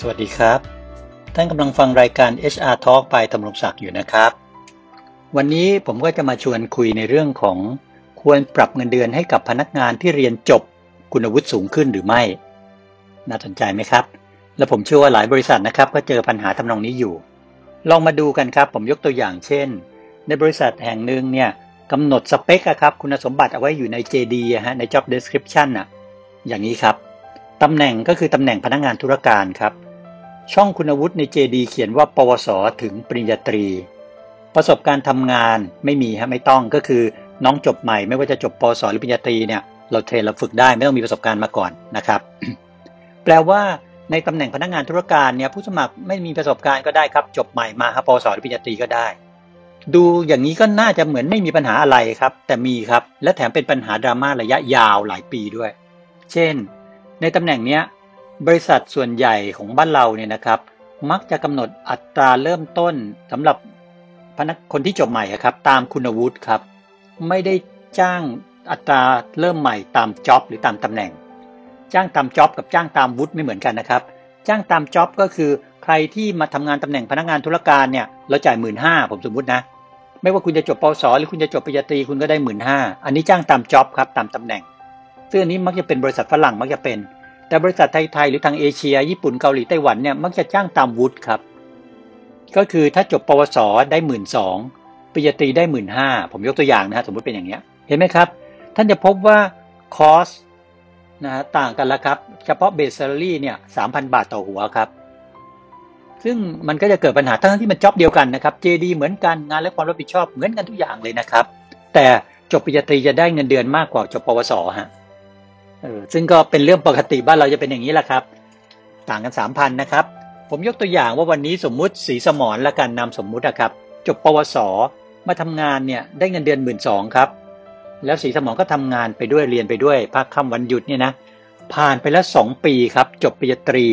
สวัสดีครับ ท่านกำลังฟังรายการ HR Talk ไปตำรงศักดิ์อยู่นะครับ วันนี้ผมก็จะมาชวนคุยในเรื่องของ ควรปรับเงินเดือนให้กับพนักงานที่เรียนจบคุณวุฒิสูงขึ้นหรือไม่ น่าสนใจไหมครับ และผมเชื่อว่าหลายบริษัทนะครับก็เจอปัญหาทำนองนี้อยู่ ลองมาดูกันครับ ผมยกตัวอย่างเช่น ในบริษัทแห่งหนึ่งเนี่ยกำหนดสเปคครับคุณสมบัติเอาไว้อยู่ใน JD ฮะใน Job Description อะอย่างนี้ครับตำแหน่งก็คือตำแหน่งพนักงานธุรการครับ ช่องคุณวุฒิใน JD เขียนว่า ปวสถึงปริญญาตรี ประสบการณ์ทำงานไม่มีฮะไม่ต้องก็คือน้องจบใหม่ไม่ว่าจะจบปวสหรือปริญญาตรีเนี่ยเราเทรนเราฝึกได้ไม่ต้องมีประสบการณ์มาก่อนนะครับ แปลว่าในตำแหน่งพนักงานธุรการเนี่ยผู้สมัครไม่มีประสบการณ์ก็ได้ครับ จบใหม่มาครับปวสหรือปริญญาตรีก็ได้ ดูอย่างนี้ก็น่าจะเหมือนไม่มีปัญหาอะไรครับ แต่มีครับและแถมเป็นปัญหาดราม่าระยะยาวหลายปีด้วย เช่น ในตำแหน่งเนี้ย บริษัทส่วนใหญ่ของบ้านเราเนี่ยนะครับ มักจะกำหนดอัตราเริ่มต้นสำหรับพนักคนที่จบใหม่ครับ ตามคุณวุฒิครับ ไม่ได้จ้างอัตราเริ่มใหม่ตามจ็อบหรือตามตำแหน่ง จ้างตามจ็อบกับจ้างตามวุฒิไม่เหมือนกันนะครับ จ้างตามจ็อบก็คือใครที่มาทำงานตำแหน่งพนักงานธุรการเนี่ยเราจ่ายหมื่นห้าผมสมมุตินะ ไม่ว่าคุณจะจบปวสหรือคุณจะจบปริญญาตรีคุณก็ได้หมื่นห้าอันนี้จ้างตามจ็อบครับตามตำแหน่งซึ่งอันนี้มักจะเป็นบริษัทฝรั่งมักจะเป็น แต่บริษัทไทยๆหรือทางเอเชีย ญี่ปุ่นเกาหลีไต้หวันเนี่ยมักจะจ้างตามวุฒิครับ ก็คือถ้าจบปวสได้หมื่นสองปริญญาตรีได้หมื่นห้าผมยกตัวอย่างนะฮะสมมติเป็นอย่างเงี้ยเห็นไหมครับ ท่านจะพบว่าคอสนะฮะต่างกันแล้วครับ เฉพาะเบสเซอรี่เนี่ยสามพันบาทต่อหัวครับซึ่งมันก็จะเกิดปัญหาทั้งที่มันจ็อบเดียวกันนะครับ JD เหมือนกันงานและความรับผิดชอบเหมือนกันทุกอย่างเลยนะครับ แต่จบปริญญาตรีจะได้เงินเดือนมากกว่าจบปวสฮะ ออซึ่งก็เป็นเรื่องปกติบ้านเราจะเป็นอย่างนี้แหละครับ ต่างกันสามพันนะครับ ผมยกตัวอย่างว่าวันนี้สมมุติสีสมอนละกันนามสมมุตินะครับ จบปวส มาทำงานเนี่ยได้เงินเดือนหมื่นสองครับ แล้วสีสมอนก็ทำงานไปด้วยเรียนไปด้วยพักค่ำวันหยุดเนี่ยนะผ่านไปแล้วสองปีครับ จบปริญญาตรี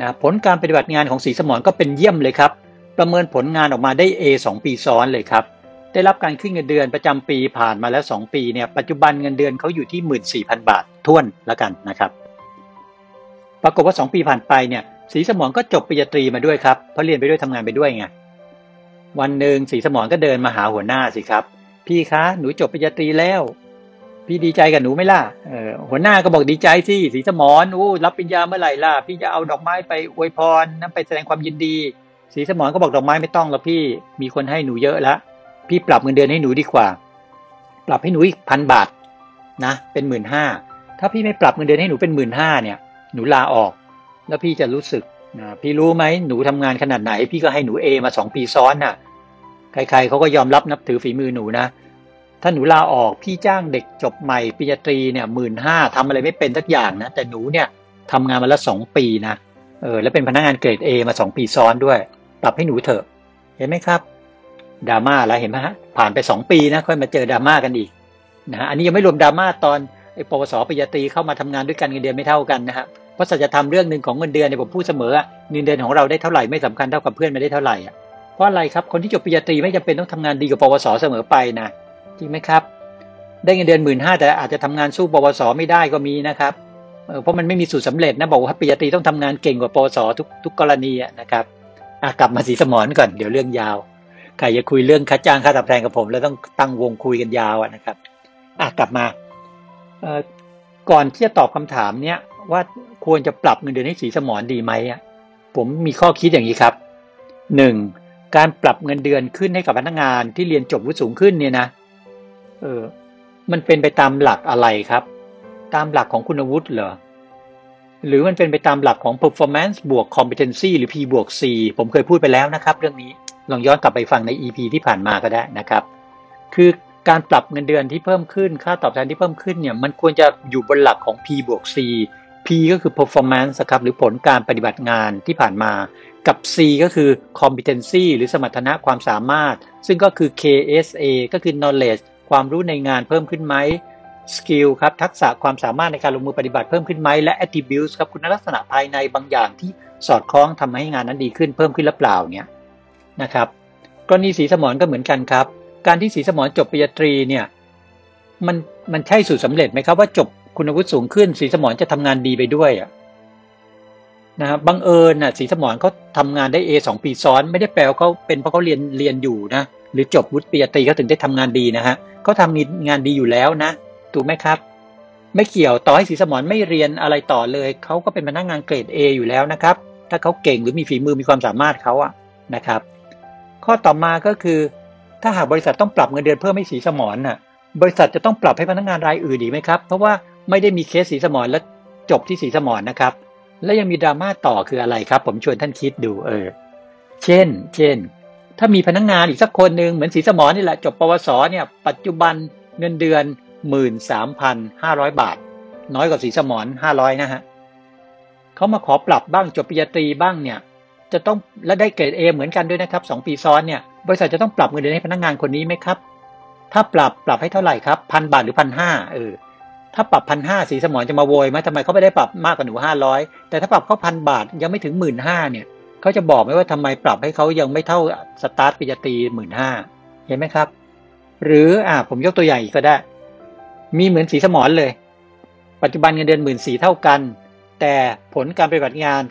นะผลการปฏิบัติงานของสีสมอนก็เป็นเยี่ยมเลยครับ ประเมินผลงานออกมาได้ A 2 ปีซ้อนเลยครับ ได้รับการขึ้นเงินเดือนประจำปีผ่านมาแล้ว 2 ปีเนี่ยปัจจุบันเงินเดือนเขาอยู่ที่ 14,000 บาทท่วนล้วกันนะครับ ปรากฏว่า 2 ปีผ่านไปเนี่ยสีสมองก็จบปริญญาตรีมาด้วยครับเพราะเรียนไปด้วยทำงานไปด้วยไงวันหนึ่งสีสมองก็เดินมาหาหัวหน้าสิครับ พี่คะหนูจบปริญญาตรีแล้ว พี่ดีใจกับหนูไหมล่ะเออหัวหน้าก็บอกดีใจสิสีสมอนโอ้รับปริญญาเมื่อไหร่ล่ะพี่จะเอาดอกไม้ไปอวยพรนั่นไปแสดงความยินดี สีสมอนก็บอกดอกไม้ไม่ต้องแล้วพี่มีคนให้หนูเยอะแล้ว พี่ปรับเงินเดือนให้หนูดีกว่า ปรับให้หนูอีกพันบาทนะเป็นหมื่นห้าถ้าพี่ไม่ปรับเงินเดือนให้หนูเป็นหมื่นห้าเนี่ย หนูลาออก แล้วพี่จะรู้สึกนะพี่รู้ไหมหนูทำงานขนาดไหน พี่ก็ให้หนูเอมาสองปีซ้อนน่ะ ใครๆเขาก็ยอมรับนับถือฝีมือหนูนะ ถ้าหนูลาออกพี่จ้างเด็กจบใหม่ปริญญาตรีเนี่ยหมื่นห้าทำอะไรไม่เป็นสักอย่างนะแต่หนูเนี่ยทำงานมาแล้วสองปีนะเออแล้วเป็นพนักงานเกรดเอมาสองปีซ้อนด้วย ปรับให้หนูเถอะ เห็นไหมครับ ดราม่าแล้วเห็นไหมฮะผ่านไปสองปีนะค่อยมาเจอดราม่ากันอีกนะฮะอันนี้ยังไม่รวมดราม่าตอนไอ้ปวสปริญญาตรีเข้ามาทำงานด้วยกันเงินเดือนไม่เท่ากันนะฮะเพราะสัจธรรมเรื่องหนึ่งของเงินเดือนเนี่ยผมพูดเสมอเงินเดือนของเราได้เท่าไหร่ไม่สำคัญเท่ากับเพื่อนไม่ได้เท่าไหร่อะเพราะอะไรครับคนที่จบปริญญาตรีไม่จำเป็นต้องทำงานดีกว่าปวสเสมอไปนะจริงไหมครับ ได้เงินเดือนหมื่นห้าแต่อาจจะทำงานสู้ปวสไม่ได้ก็มีนะครับเพราะมันไม่มีสูตรสาเร็จนะบอกว่าปริญญาตรีต้องทำงานเก่งกว่าปวสทุกทุกกรณีนะครับกลับมาสีสมอนก่อนเดี๋ยวเรื่องยาว ใครจะคุยเรื่องค่าจ้างค่าตอบแทนกับผม แล้วต้องตั้งวงคุยกันยาวนะครับอะกลับมาก่อนที่จะตอบคำถามเนี้ยว่าควรจะปรับเงินเดือนให้สีสมอนดีไหมอะผมมีข้อคิดอย่างนี้ครับหนึ่งการปรับเงินเดือนขึ้นให้กับพนักงานที่เรียนจบวุฒิสูงขึ้นเนี่ยนะเออมันเป็นไปตามหลักอะไรครับ ตามหลักของคุณวุฒิเหรอหรือมันเป็นไปตามหลักของ performance บวก competency หรือ P บวก C ผมเคยพูดไปแล้วนะครับ เรื่องนี้ ลองย้อนกลับไปฟังใน EP ที่ผ่านมาก็ได้นะครับ คือการปรับเงินเดือนที่เพิ่มขึ้น ค่าตอบแทนที่เพิ่มขึ้นเนี่ย มันควรจะอยู่บนหลักของ P บวก C P ก็คือ performance ครับหรือผลการปฏิบัติงานที่ผ่านมา กับ C ก็คือ competency หรือสมรรถนะความสามารถ ซึ่งก็คือ KSA ก็คือ knowledge ความรู้ในงานเพิ่มขึ้นไหม skill ครับทักษะความสามารถในการลงมือปฏิบัติเพิ่มขึ้นไหมและ attributes ครับคุณลักษณะภายในบางอย่างที่สอดคล้องทำให้งานนั้นดีขึ้นเพิ่มขึ้นหรือเปล่าเนี่ย นะครับ กรณีสีสมอนก็เหมือนกันครับ การที่สีสมอนจบปริญญาตรีเนี่ยมันมันใช่สูตรสาเร็จไหมครับว่าจบคุณวุฒิสูงขึ้น สีสมอนจะทำงานดีไปด้วยอะนะฮะบังเอิญน่ะสีสมรเขาทำงานได้ A สองปีซ้อน ไม่ได้แปลว่าเขาเป็นเพราะเขาเรียนเรียนอยู่นะหรือจบวุฒิปริญญาตรีเขาถึงได้ทำงานดีนะฮะเขาทำงานดีอยู่แล้วนะถูกไหมครับ ไม่เกี่ยวต่อให้สีสมรไม่เรียนอะไรต่อเลยเขาก็เป็นพนักงานเกรด A อยู่แล้วนะครับ ถ้าเขาเก่งหรือมีฝีมือมีความสามารถเขาอะนะครับ ข้อต่อมาก็คือ ถ้าหากบริษัทต้องปรับเงินเดือนเพิ่มให้สีสมรน่ะ บริษัทจะต้องปรับให้พนักงานรายอื่นอีกไหมครับ เพราะว่าไม่ได้มีเคสสีสมรและจบที่สีสมรนนะครับ และยังมีดราม่าต่อคืออะไรครับ ผมชวนท่านคิดดูเออ เช่น เช่น ถ้ามีพนักงงานอีกสักคนหนึ่งเหมือนสีสมรนี่แหละจบปวสเนี่ย ปัจจุบันเงินเดือนหมื่นสามพันห้าร้อยบาท น้อยกว่าสีสมรห้าร้อยนะฮะเขามาขอปรับบ้างจบปริญญาตรีบ้างเนี่ย จะต้องและได้เกรดเอเหมือนกันด้วยนะครับสองปีซ้อนเนี่ยบริษัทจะต้องปรับเงินเดือนให้พนักงานคนนี้ไหมครับ ถ้าปรับปรับให้เท่าไหร่ครับพันบาทหรือพันห้าเออถ้าปรับพันห้าสีสมอนจะมาโวยไหมทำไมเขาไม่ได้ปรับมากกว่าหนูห้าร้อยแต่ถ้าปรับเขาพันบาทยังไม่ถึงหมื่นห้าเนี่ยเขาจะบอกไหมว่าทำไมปรับให้เขายังไม่เท่าสตาร์ทปิญาตีหมื่นห้าเห็นไหมครับ หรืออ่าผมยกตัวอย่างอีกก็ได้ มีเหมือนสีสมอนเลย ปัจจุบันเงินเดือนหมื่นสี่เท่ากัน แต่ผลการปฏิบัติงาน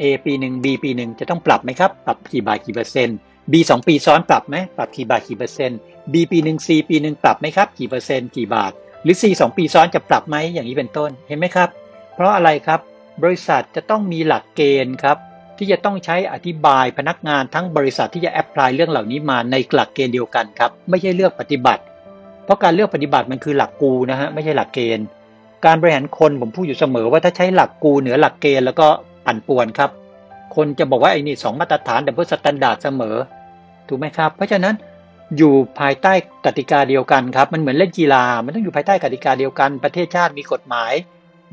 A ปีหนึ่ง B ปีหนึ่งจะต้องปรับไหมครับ ปรับกี่บาทกี่เปอร์เซ็นต์ B สองปีซ้อนปรับไหมปรับกี่บาทกี่เปอร์เซ็นต์ B ปีหนึ่ง C ปีหนึ่งปรับไหมครับกี่เปอร์เซ็นต์กี่บาท หรือ C สองปีซ้อนจะปรับไหมอย่างนี้เป็นต้นเห็นไหมครับ เพราะอะไรครับ บริษัทจะต้องมีหลักเกณฑ์ครับที่จะต้องใช้อธิบายพนักงานทั้งบริษัทที่จะ apply เรื่องเหล่านี้มาในหลักเกณฑ์เดียวกันครับ ไม่ใช่เลือกปฏิบัติ เพราะการเลือกปฏิบัติมันคือหลักกูนะฮะไม่ใช่หลักเกณฑ์ การบริหารคนผมพูดอยู่เสมอว่าถ้าใช้หลักกูเหนือหลักเกณฑ์แล้วก็ ปั่นป่วนครับ คนจะบอกว่าไอ้นี่สองมาตรฐาน double standard เสมอ ถูกไหมครับ เพราะฉะนั้นอยู่ภายใต้กติกาเดียวกันครับ มันเหมือนเล่นกีฬา มันต้องอยู่ภายใต้กติกาเดียวกัน ประเทศชาติมีกฎหมาย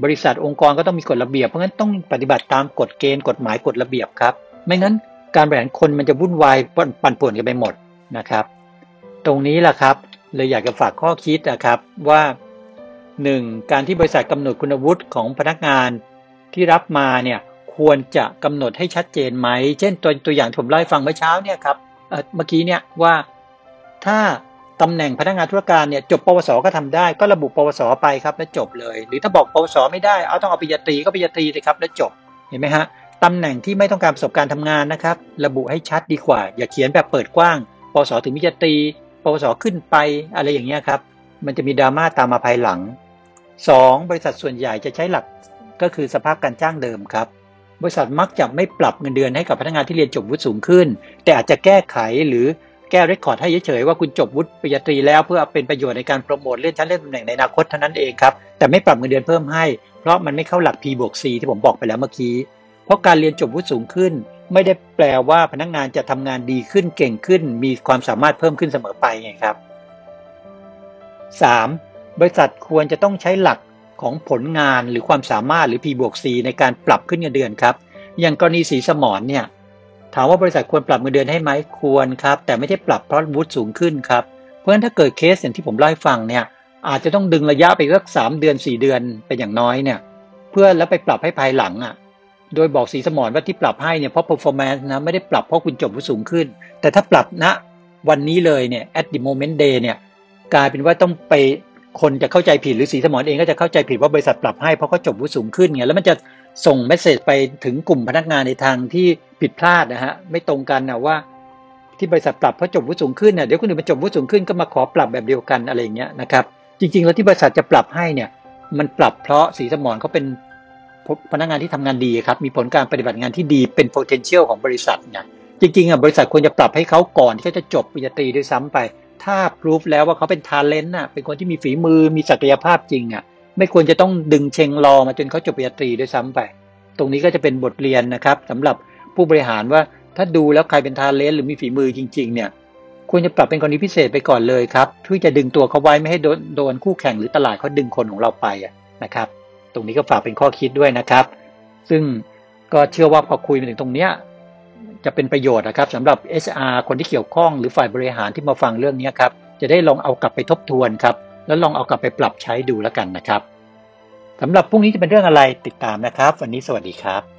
บริษัทองค์กรก็ต้องมีกฎระเบียบ เพราะงั้นต้องปฏิบัติตามกฎเกณฑ์กฎหมายกฎระเบียบครับ ไม่งั้นการบริหารคนมันจะวุ่นวายปั่นป่วนกันไปหมดนะครับ ตรงนี้แหละครับเลยอยากจะฝากข้อคิดนะครับว่า 1. การที่บริษัทกำหนดคุณวุฒิของพนักงานที่รับมาเนี่ย ควรจะกำหนดให้ชัดเจนไหม เช่นตัวตัวอย่างผมเล่าให้ฟังเมื่อเช้าเนี่ยครับเมื่อกี้เนี่ยว่าถ้าตำแหน่งพนักงานธุรการเนี่ยจบปวสก็ทำได้ก็ระบุปวสไปครับแล้วจบเลย หรือถ้าบอกปวสไม่ได้เอาต้องเอาปริญญาตรีก็ปริญญาตรีเลยครับแล้วจบเห็นไหมฮะตำแหน่งที่ไม่ต้องการประสบการณ์ทำงานนะครับ ระบุให้ชัดดีกว่า อย่าเขียนแบบเปิดกว้างปวสถึงปริญญาตรีปวสขึ้นไปอะไรอย่างเงี้ยครับมันจะมีดราม่าตามมาภายหลัง 2. บริษัทส่วนใหญ่จะใช้หลักก็คือสภาพการจ้างเดิมครับ บริษัทมักจะไม่ปรับเงินเดือนให้กับพนักงานที่เรียนจบวุฒิสูงขึ้น แต่อาจจะแก้ไขหรือแก้เรคคอร์ดให้เฉยๆว่าคุณจบวุฒิปริญญาตรีแล้วเพื่อเป็นประโยชน์ในการโปรโมทเลื่อนชั้นเลื่อนตำแหน่งในอนาคตเท่านั้นเองครับแต่ไม่ปรับเงินเดือนเพิ่มให้ เพราะมันไม่เข้าหลัก P บวก C ที่ผมบอกไปแล้วเมื่อกี้เพราะการเรียนจบวุฒิสูงขึ้น ไม่ได้แปลว่าพนักงานจะทำงานดีขึ้นเก่งขึ้น มีความสามารถเพิ่มขึ้นเสมอไปไงครับ 3. บริษัทควรจะต้องใช้หลัก ของผลงานหรือความสามารถหรือ P บวก C ในการปรับขึ้นเงินเดือนครับ อย่างกรณีสีสมอนเนี่ยถามว่าบริษัทควรปรับเงินเดือนให้ไหมควรครับ แต่ไม่ได้ปรับเพราะวุฒิสูงขึ้นครับเพราะฉะนั้นถ้าเกิดเคสอย่างที่ผมเล่าให้ฟังเนี่ยอาจจะต้องดึงระยะไปสักสามเดือนสี่เดือนเป็นอย่างน้อยเนี่ยเพื่อแล้วไปปรับให้ภายหลังอะโดยบอกสีสมอนว่าที่ปรับให้เนี่ยเพราะ performance นะไม่ได้ปรับเพราะคุณจบวุฒิสูงขึ้น แต่ถ้าปรับณวันนี้เลยเนี่ย at the moment day เนี่ยกลายเป็นว่าต้องไป คนจะเข้าใจผิดหรือสีสมอนเองก็จะเข้าใจผิดว่าบริษัทปรับให้เพราะเขาจบวุฒิสูงขึ้นไงแล้วมันจะส่งเมสเซจไปถึงกลุ่มพนักงานในทางที่ผิดพลาดนะฮะไม่ตรงกันนะว่า ที่บริษัทปรับเพราะจบวุฒิสูงขึ้นเนี่ยเดี๋ยวคนอื่นมาจบวุฒิสูงขึ้นก็มาขอปรับแบบเดียวกันอะไรอย่างเงี้ยนะครับจริง ๆ แล้วที่บริษัทจะปรับให้เนี่ย มันปรับเพราะสีสมอนเขาเป็นพนักงานที่ทำงานดีครับมีผลการปฏิบัติงานที่ดีเป็น potential ของบริษัทเนี่ยจริงๆอะบริษัทควรจะปรับให้เขาก่อนที่เขาจะจบปริญญาตรีด้วยซ้ำไป ถ้าพิสูจน์แล้วว่าเขาเป็น talent น่ะ เป็นคนที่มีฝีมือมีศักยภาพจริงอะ ไม่ควรจะต้องดึงเชงรอมาจนเขาจบปริญญาตรีด้วยซ้ำไป ตรงนี้ก็จะเป็นบทเรียนนะครับสำหรับผู้บริหารว่าถ้าดูแล้วใครเป็น talent หรือมีฝีมือจริง ๆ เนี่ย ควรจะปรับเป็นกรณีพิเศษไปก่อนเลยครับเพื่อจะดึงตัวเขาไว้ไม่ให้โดนโดนคู่แข่งหรือตลาดเขาดึงคนของเราไปนะครับ ตรงนี้ก็ฝากเป็นข้อคิดด้วยนะครับ ซึ่งก็เชื่อว่าพอคุยมาถึงตรงเนี้ย จะเป็นประโยชน์นะครับสำหรับ HR คนที่เกี่ยวข้องหรือฝ่ายบริหารที่มาฟังเรื่องนี้ครับจะได้ลองเอากลับไปทบทวนครับแล้วลองเอากลับไปปรับใช้ดูแล้วกันนะครับสำหรับพรุ่งนี้จะเป็นเรื่องอะไรติดตามนะครับ วันนี้สวัสดีครับ